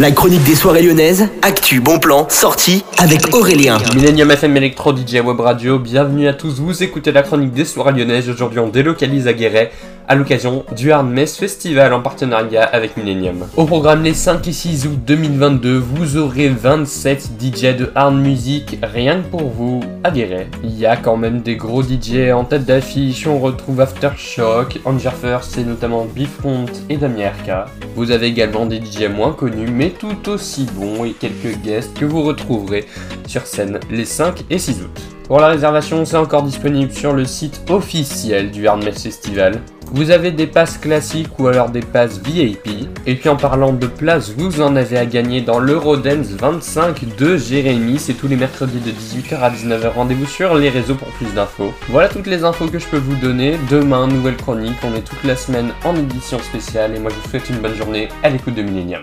La chronique des soirées lyonnaises, actu, bon plan, sortie avec Aurélien. Millennium FM Electro DJ Web Radio, bienvenue à tous, vous écoutez la chronique des soirées lyonnaises. Aujourd'hui on délocalise à Guéret à l'occasion du Hard Mess Festival en partenariat avec Millennium. Au programme les 5 et 6 août 2022, vous aurez 27 DJ de hard music rien que pour vous Guéret. Il y a quand même des gros DJ en tête d'affiche, on retrouve Aftershock, Anger First et notamment Bifront et Damierka. Vous avez également des DJ moins connus mais tout aussi bons et quelques guests que vous retrouverez sur scène les 5 et 6 août. Pour la réservation, c'est encore disponible sur le site officiel du Hard Mess Festival. Vous avez des passes classiques ou alors des passes VIP. Et puis en parlant de places, vous en avez à gagner dans l'Eurodance 25 de Jérémy. C'est tous les mercredis de 18h à 19h. Rendez-vous sur les réseaux pour plus d'infos. Voilà toutes les infos que je peux vous donner. Demain, nouvelle chronique. On est toute la semaine en édition spéciale. Et moi, je vous souhaite une bonne journée à l'écoute de Millennium.